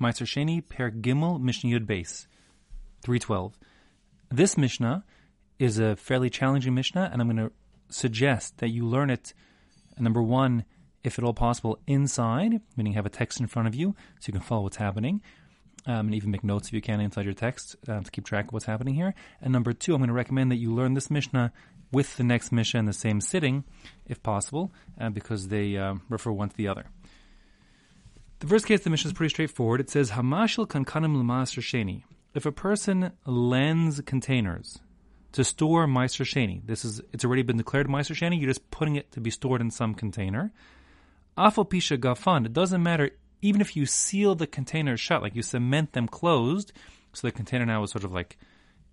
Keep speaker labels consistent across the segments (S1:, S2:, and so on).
S1: Meiser Sheni Per Gimel Mishnah Yud Beis, 312. This Mishnah is a fairly challenging Mishnah, and I'm going to suggest that you learn it, number one, if at all possible, inside, meaning have a text in front of you so you can follow what's happening, um, and even make notes if you can inside your text uh, to keep track of what's happening here. And number two, I'm going to recommend that you learn this Mishnah with the next Mishnah in the same sitting, if possible, uh, because they uh, refer one to the other. The first case of the Mishnah is pretty straightforward. It says, Hamashil kankanim l'maser sheni. If a person lends containers to store Meiser Sheni. This is it's already been declared Meiser Sheni. You're just putting it to be stored in some container. Afal pisha gafan. It doesn't matter even if you seal the containers shut, like you cement them closed, so the container now is sort of like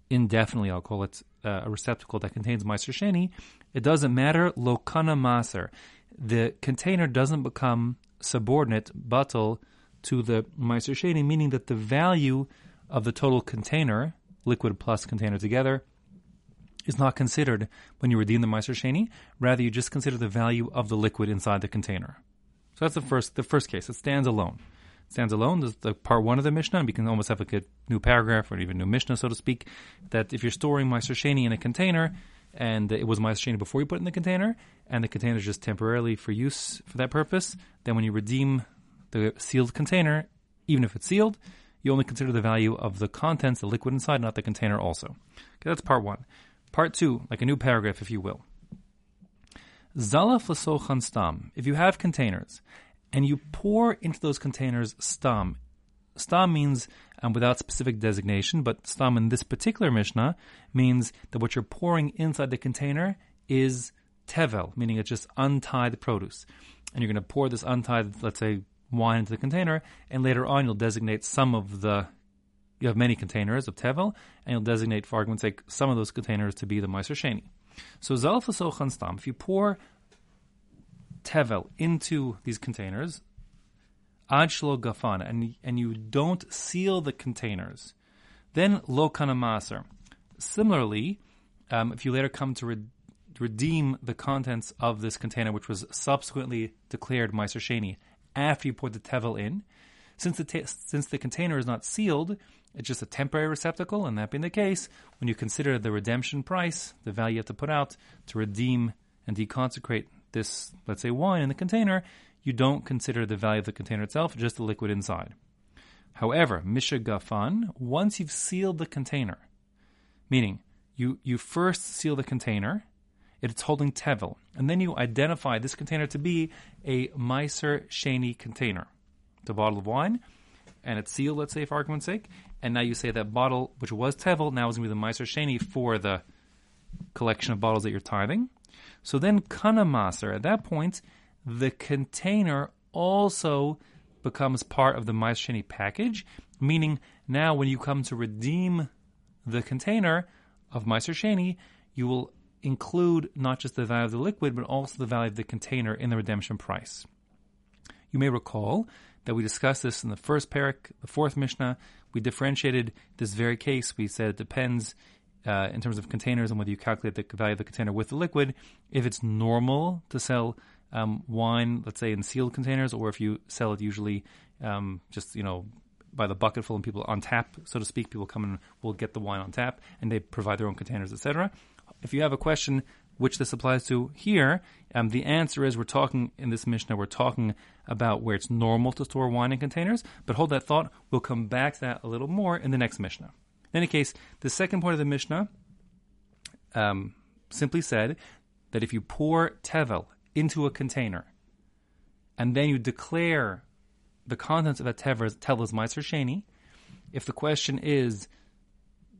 S1: indefinitely. I'll call it uh, a receptacle that contains Meiser Sheni. It doesn't matter. Lokana maser. The container doesn't become subordinate batal to the Meiser Sheni, meaning that the value of the total container, liquid plus container together, is not considered when you redeem the Meiser Sheni. Rather, you just consider the value of the liquid inside the container. So that's the first the first case. It stands alone. It stands alone. There's the part one of the Mishnah, and we can almost have a new paragraph or even new Mishnah, so to speak. That if you're storing Meiser Sheni in a container, and it was Sheni before you put it in the container, and the container is just temporarily for use for that purpose, then when you redeem the sealed container, even if it's sealed, you only consider the value of the contents, the liquid inside, not the container also. Okay, that's part one. Part two, like a new paragraph, if you will. Zalaf stam. If you have containers and you pour into those containers stam, stam means um, without specific designation, but stam in this particular Mishnah means that what you're pouring inside the container is tevel, meaning it's just untied produce. And you're going to pour this untied, let's say, wine into the container, and later on you'll designate some of the you have many containers of tevel, and you'll designate, for argument's sake, some of those containers to be the Meiser Sheni. So zalfasochan stam, if you pour tevel into these containers, and, and you don't seal the containers, then lo kanamaser. Similarly, um, if you later come to re- redeem the contents of this container, which was subsequently declared Meiser Sheni, after you poured the tevel in, since the, since the container is not sealed, it's just a temporary receptacle, and that being the case, when you consider the redemption price, the value you have to put out to redeem and deconsecrate this, let's say, wine in the container, you don't consider the value of the container itself, just the liquid inside. However, mishagafan, once you've sealed the container, meaning you, you first seal the container, it's holding tevel, and then you identify this container to be a Meiser Sheni container. A bottle of wine, and it's sealed, let's say, for argument's sake, and now you say that bottle, which was Tevel, now is going to be the Meiser Sheni for the collection of bottles that you're tithing. So then Kana Maser, at that point, the container also becomes part of the Sheni package, meaning now when you come to redeem the container of Sheni, you will include not just the value of the liquid, but also the value of the container in the redemption price. You may recall that we discussed this in the first parak, the fourth Mishnah. We differentiated this very case. We said it depends uh, in terms of containers and whether you calculate the value of the container with the liquid. If it's normal to sell um, wine, let's say in sealed containers, or if you sell it usually um, just you know by the bucketful and people on tap, so to speak, people come and will get the wine on tap and they provide their own containers, etc. If you have a question which this applies to here, um, the answer is we're talking in this Mishnah, we're talking about where it's normal to store wine in containers, but hold that thought. We'll come back to that a little more in the next Mishnah. In any case, the second point of the Mishnah um, simply said that if you pour tevel into a container and then you declare the contents of that tevel as meiser sheni, if the question is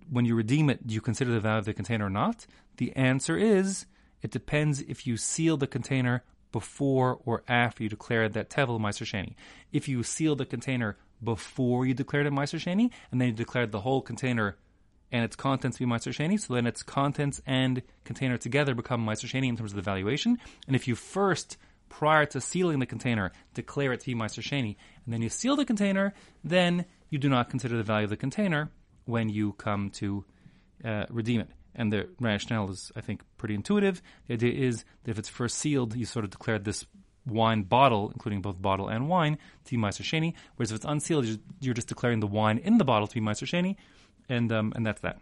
S1: when you redeem it, do you consider the value of the container or not? The answer is it depends if you seal the container before or after you declare that Tevel Meiser Sheni. If you seal the container before you declared it Meiser Sheni, and then you declared the whole container and its contents be Meiser Sheni, so then its contents and container together become Meiser Sheni in terms of the valuation. And if you first, prior to sealing the container, declare it to be Meiser Sheni, and then you seal the container, then you do not consider the value of the container when you come to uh, redeem it. And the rationale is, I think, pretty intuitive. The idea is that if it's first sealed, you sort of declare this wine bottle, including both bottle and wine, to be Meiser Sheni. Whereas if it's unsealed, you're, just declaring the wine in the bottle to be Meiser Sheni, and um, and that's that.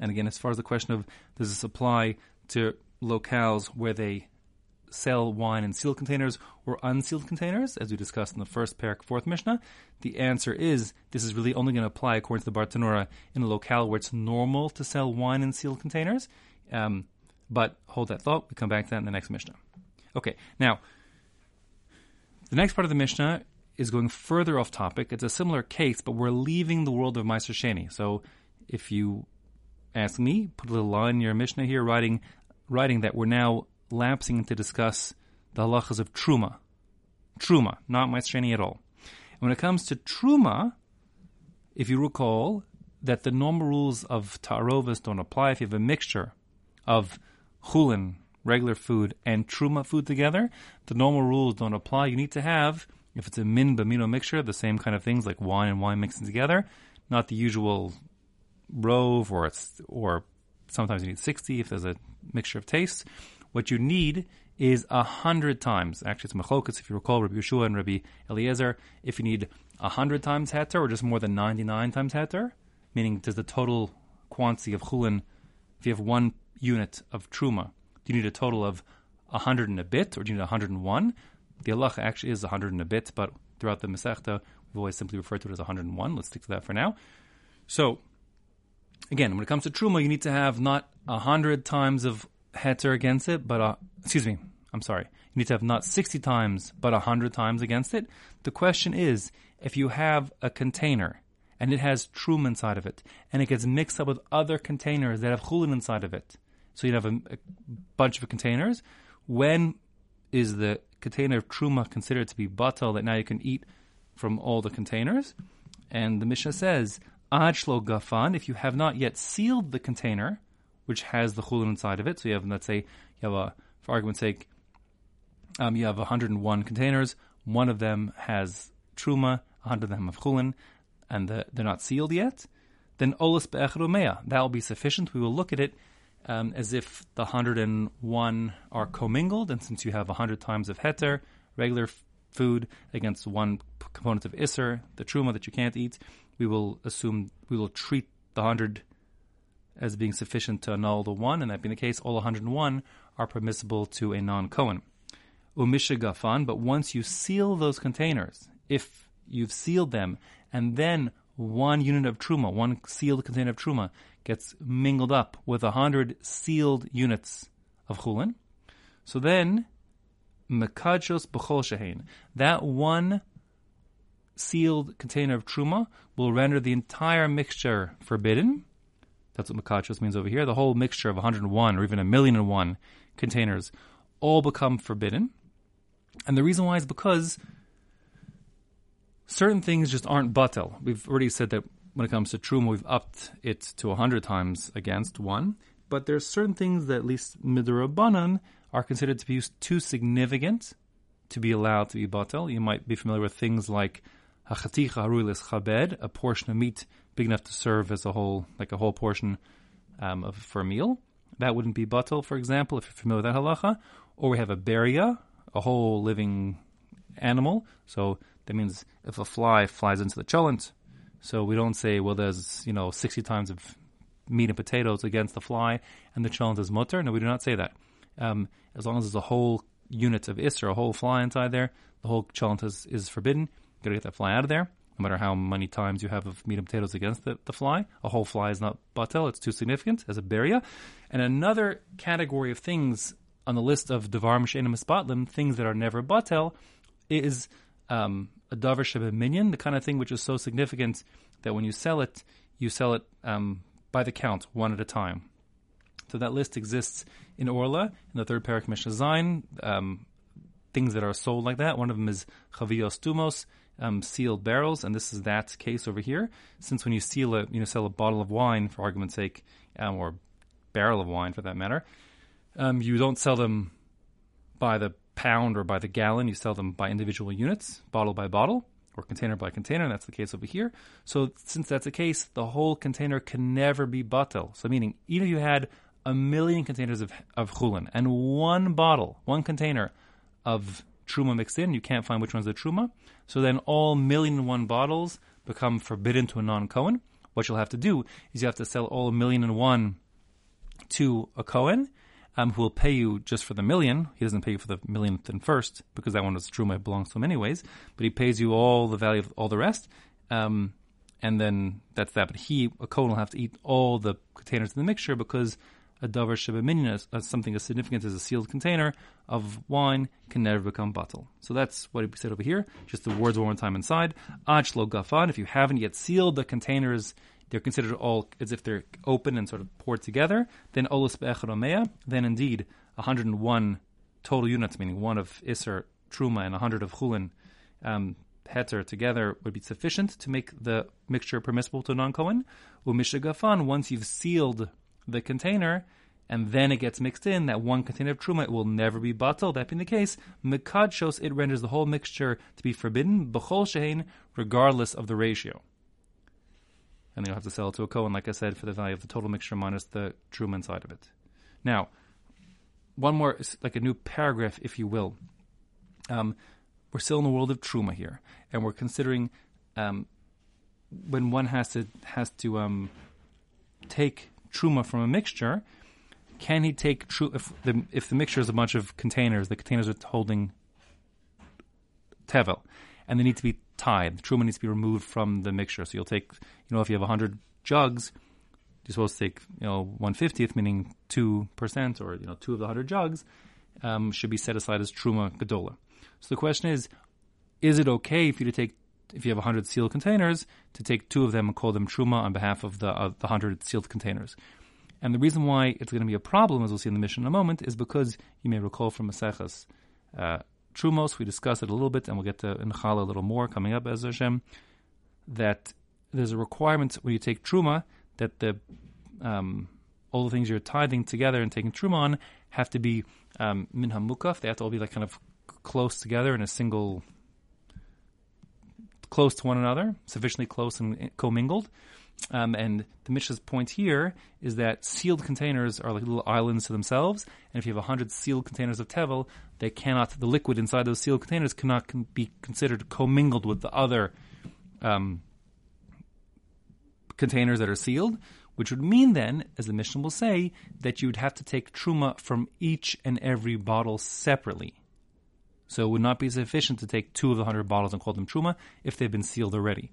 S1: And again, as far as the question of does this apply to locales where they sell wine in sealed containers or unsealed containers, as we discussed in the first parak, fourth Mishnah? The answer is this is really only going to apply, according to the Bartenura, in a locale where it's normal to sell wine in sealed containers. Um, but hold that thought. We come back to that in the next Mishnah. Okay, now, the next part of the Mishnah is going further off topic. It's a similar case, but we're leaving the world of Meiser Sheni. So if you ask me, put a little line in your Mishnah here, writing, writing that we're now lapsing to discuss the halachas of Truma. Truma, not Meiser Sheni at all. And when it comes to Truma, if you recall that the normal rules of Ta'arovas don't apply if you have a mixture of chulin, regular food, and truma food together, the normal rules don't apply. You need to have, if it's a min bamino mixture, the same kind of things like wine and wine mixing together, not the usual rove or it's or sometimes you need 60 if there's a mixture of tastes. What you need is a hundred times. Actually, it's machlokas. If you recall, Rabbi Yehoshua and Rabbi Eliezer, if you need a hundred times heter or just more than 99 times heter, meaning does the total quantity of chulin, if you have one unit of truma, do you need a total of 100 and a bit, or do you need 101? The Allah actually is 100 and a bit, but throughout the Masechta, we've always simply referred to it as 101. Let's stick to that for now. So, again, when it comes to truma, you need to have not 100 times of heter against it, but, uh, excuse me, I'm sorry. You need to have not 60 times, but 100 times against it. The question is, if you have a container and it has truma inside of it, and it gets mixed up with other containers that have chulin inside of it, so you have a, a bunch of containers. When is the container of truma considered to be batal that now you can eat from all the containers? And the Mishnah says, Ajlo gafan, if you have not yet sealed the container, which has the chulin inside of it, so you have, let's say, you have a, for argument's sake, um, you have 101 containers, one of them has truma, 100 of them have chulin, and the, they're not sealed yet, then olis be'echru That will be sufficient. We will look at it um, as if the 101 are commingled, and since you have 100 times of heter, regular f- food, against one p- component of iser, the truma that you can't eat, we will assume, we will treat the 100 as being sufficient to annul the one, and that being the case, all 101 are permissible to a non-Kohen. Umisha gafan, but once you seal those containers, if you've sealed them, and then one unit of truma, one sealed container of truma, gets mingled up with a hundred sealed units of chulin. So then, mekadshos b'chol shehein, that one sealed container of truma will render the entire mixture forbidden. That's what mekadshos means over here. The whole mixture of 101 or even a million and one containers all become forbidden. And the reason why is because certain things just aren't batel. We've already said that when it comes to truma, we've upped it to 100 times against one. But there are certain things that at least midrabanan are considered to be too significant to be allowed to be batel. You might be familiar with things like chabed, a portion of meat big enough to serve as a whole, like a whole portion um, of, for a meal. That wouldn't be batel, for example, if you're familiar with that halacha. Or we have a beria, a whole living animal. So that means if a fly flies into the cholent, so we don't say, well, there's, you know, 60 times of meat and potatoes against the fly and the cholent is mutter. No, we do not say that. Um, as long as there's a whole unit of isser, a whole fly inside there, the whole cholent is, is forbidden. You gotta get that fly out of there. No matter how many times you have of meat and potatoes against the, the fly, a whole fly is not batel, it's too significant as a beria. And another category of things on the list of devar m'shenim spotlim, things that are never batel, is um, a davar minyan, the kind of thing which is so significant that when you sell it, you sell it um, by the count, one at a time. So that list exists in Orla, in the third parak Mishnah Zayin, um, things that are sold like that. One of them is chavios stumos, um, sealed barrels, and this is that case over here. Since when you seal a, you know, sell a bottle of wine, for argument's sake, um, or barrel of wine for that matter, um, you don't sell them by the pound or by the gallon. You sell them by individual units, bottle by bottle, or container by container. That's the case over here. So since that's the case, the whole container can never be batel. So meaning, even if you had a million containers of, of chulin and one bottle, one container of truma mixed in. You can't find which one's the truma. So then all million and one bottles become forbidden to a non-Cohen. What you'll have to do is you have to sell all a million and one to a Kohen, um, who will pay you just for the million. He doesn't pay you for the millionth and first because that one was truma, belongs to him anyways. But he pays you all the value of all the rest. Um, and then that's that. But he, a Kohen, will have to eat all the containers in the mixture because a davar shebeminyan, uh, something as significant as a sealed container of wine, can never become batel. So that's what he said over here. Just the words one more time inside. Achlo gafan. If you haven't yet sealed the containers, they're considered all as if they're open and sort of poured together. Then olus be'echaromea. Then indeed, 101 total units, meaning one of iser truma and 100 of chulin. Um, heter together would be sufficient to make the mixture permissible to non-Kohen. Umishagafan, once you've sealed the container, and then it gets mixed in, that one container of truma, it will never be bottled. That being the case, Mekadshos it renders the whole mixture to be forbidden, b'chol shein, regardless of the ratio. And you'll have to sell it to a Cohen, like I said, for the value of the total mixture minus the truma inside of it. Now, one more, like a new paragraph, if you will. Um, we're still in the world of truma here, and we're considering um, when one has to has to um, take truma from a mixture, can he take true if the if the mixture is a bunch of containers, the containers are holding tevel, and they need to be tied. The truma needs to be removed from the mixture. So you'll take, you know, if you have hundred jugs, you're supposed to take, you know, one fiftieth, meaning two percent, or you know, two of the hundred jugs, um, should be set aside as truma gedola. So the question is, is it okay for you to take if you have 100 sealed containers, to take two of them and call them truma on behalf of the, uh, the 100 sealed containers. And the reason why it's going to be a problem, as we'll see in the Mishnah in a moment, is because you may recall from Maseches uh, Trumos, we discussed it a little bit, and we'll get to Inchala a little more coming up as Hashem, that there's a requirement when you take Truma that the um, all the things you're tithing together and taking Truma on have to be um, mukaf. They have to all be like kind of close together in a single close to one another, sufficiently close and commingled. Um, and the Mishnah's point here is that sealed containers are like little islands to themselves, and if you have hundred sealed containers of tevel, they cannot the liquid inside those sealed containers cannot con- be considered commingled with the other um, containers that are sealed, which would mean then, as the Mishnah will say, that you would have to take truma from each and every bottle separately. So it would not be sufficient to take two of the hundred bottles and call them truma if they've been sealed already.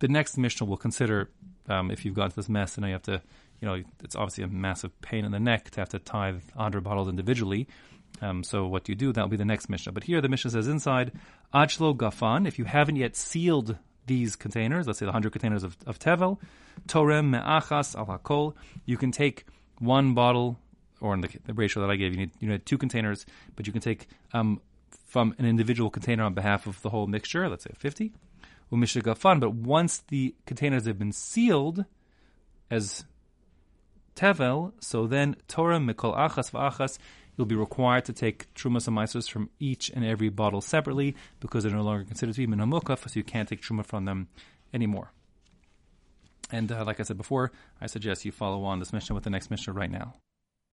S1: The next Mishnah will consider um, if you've gone got this mess and you have to, you know, it's obviously a massive pain in the neck to have to tie 100 bottles individually. Um, so what do you do? That'll be the next Mishnah. But here the Mishnah says inside, Achlo Gafan, if you haven't yet sealed these containers, let's say the 100 containers of, of Tevel, Torem Me'achas Al Hakol, you can take one bottle or in the, the, ratio that I gave, you need you need two containers, but you can take um, from an individual container on behalf of the whole mixture. Let's say Umishagafan, but once the containers have been sealed as tevel, so then Torem mikol achas v'achas, you'll be required to take trumas and maasros from each and every bottle separately because they're no longer considered to be minamukaf, so you can't take truma from them anymore. And uh, like I said before, I suggest you follow on this Mishnah with the next Mishnah right now.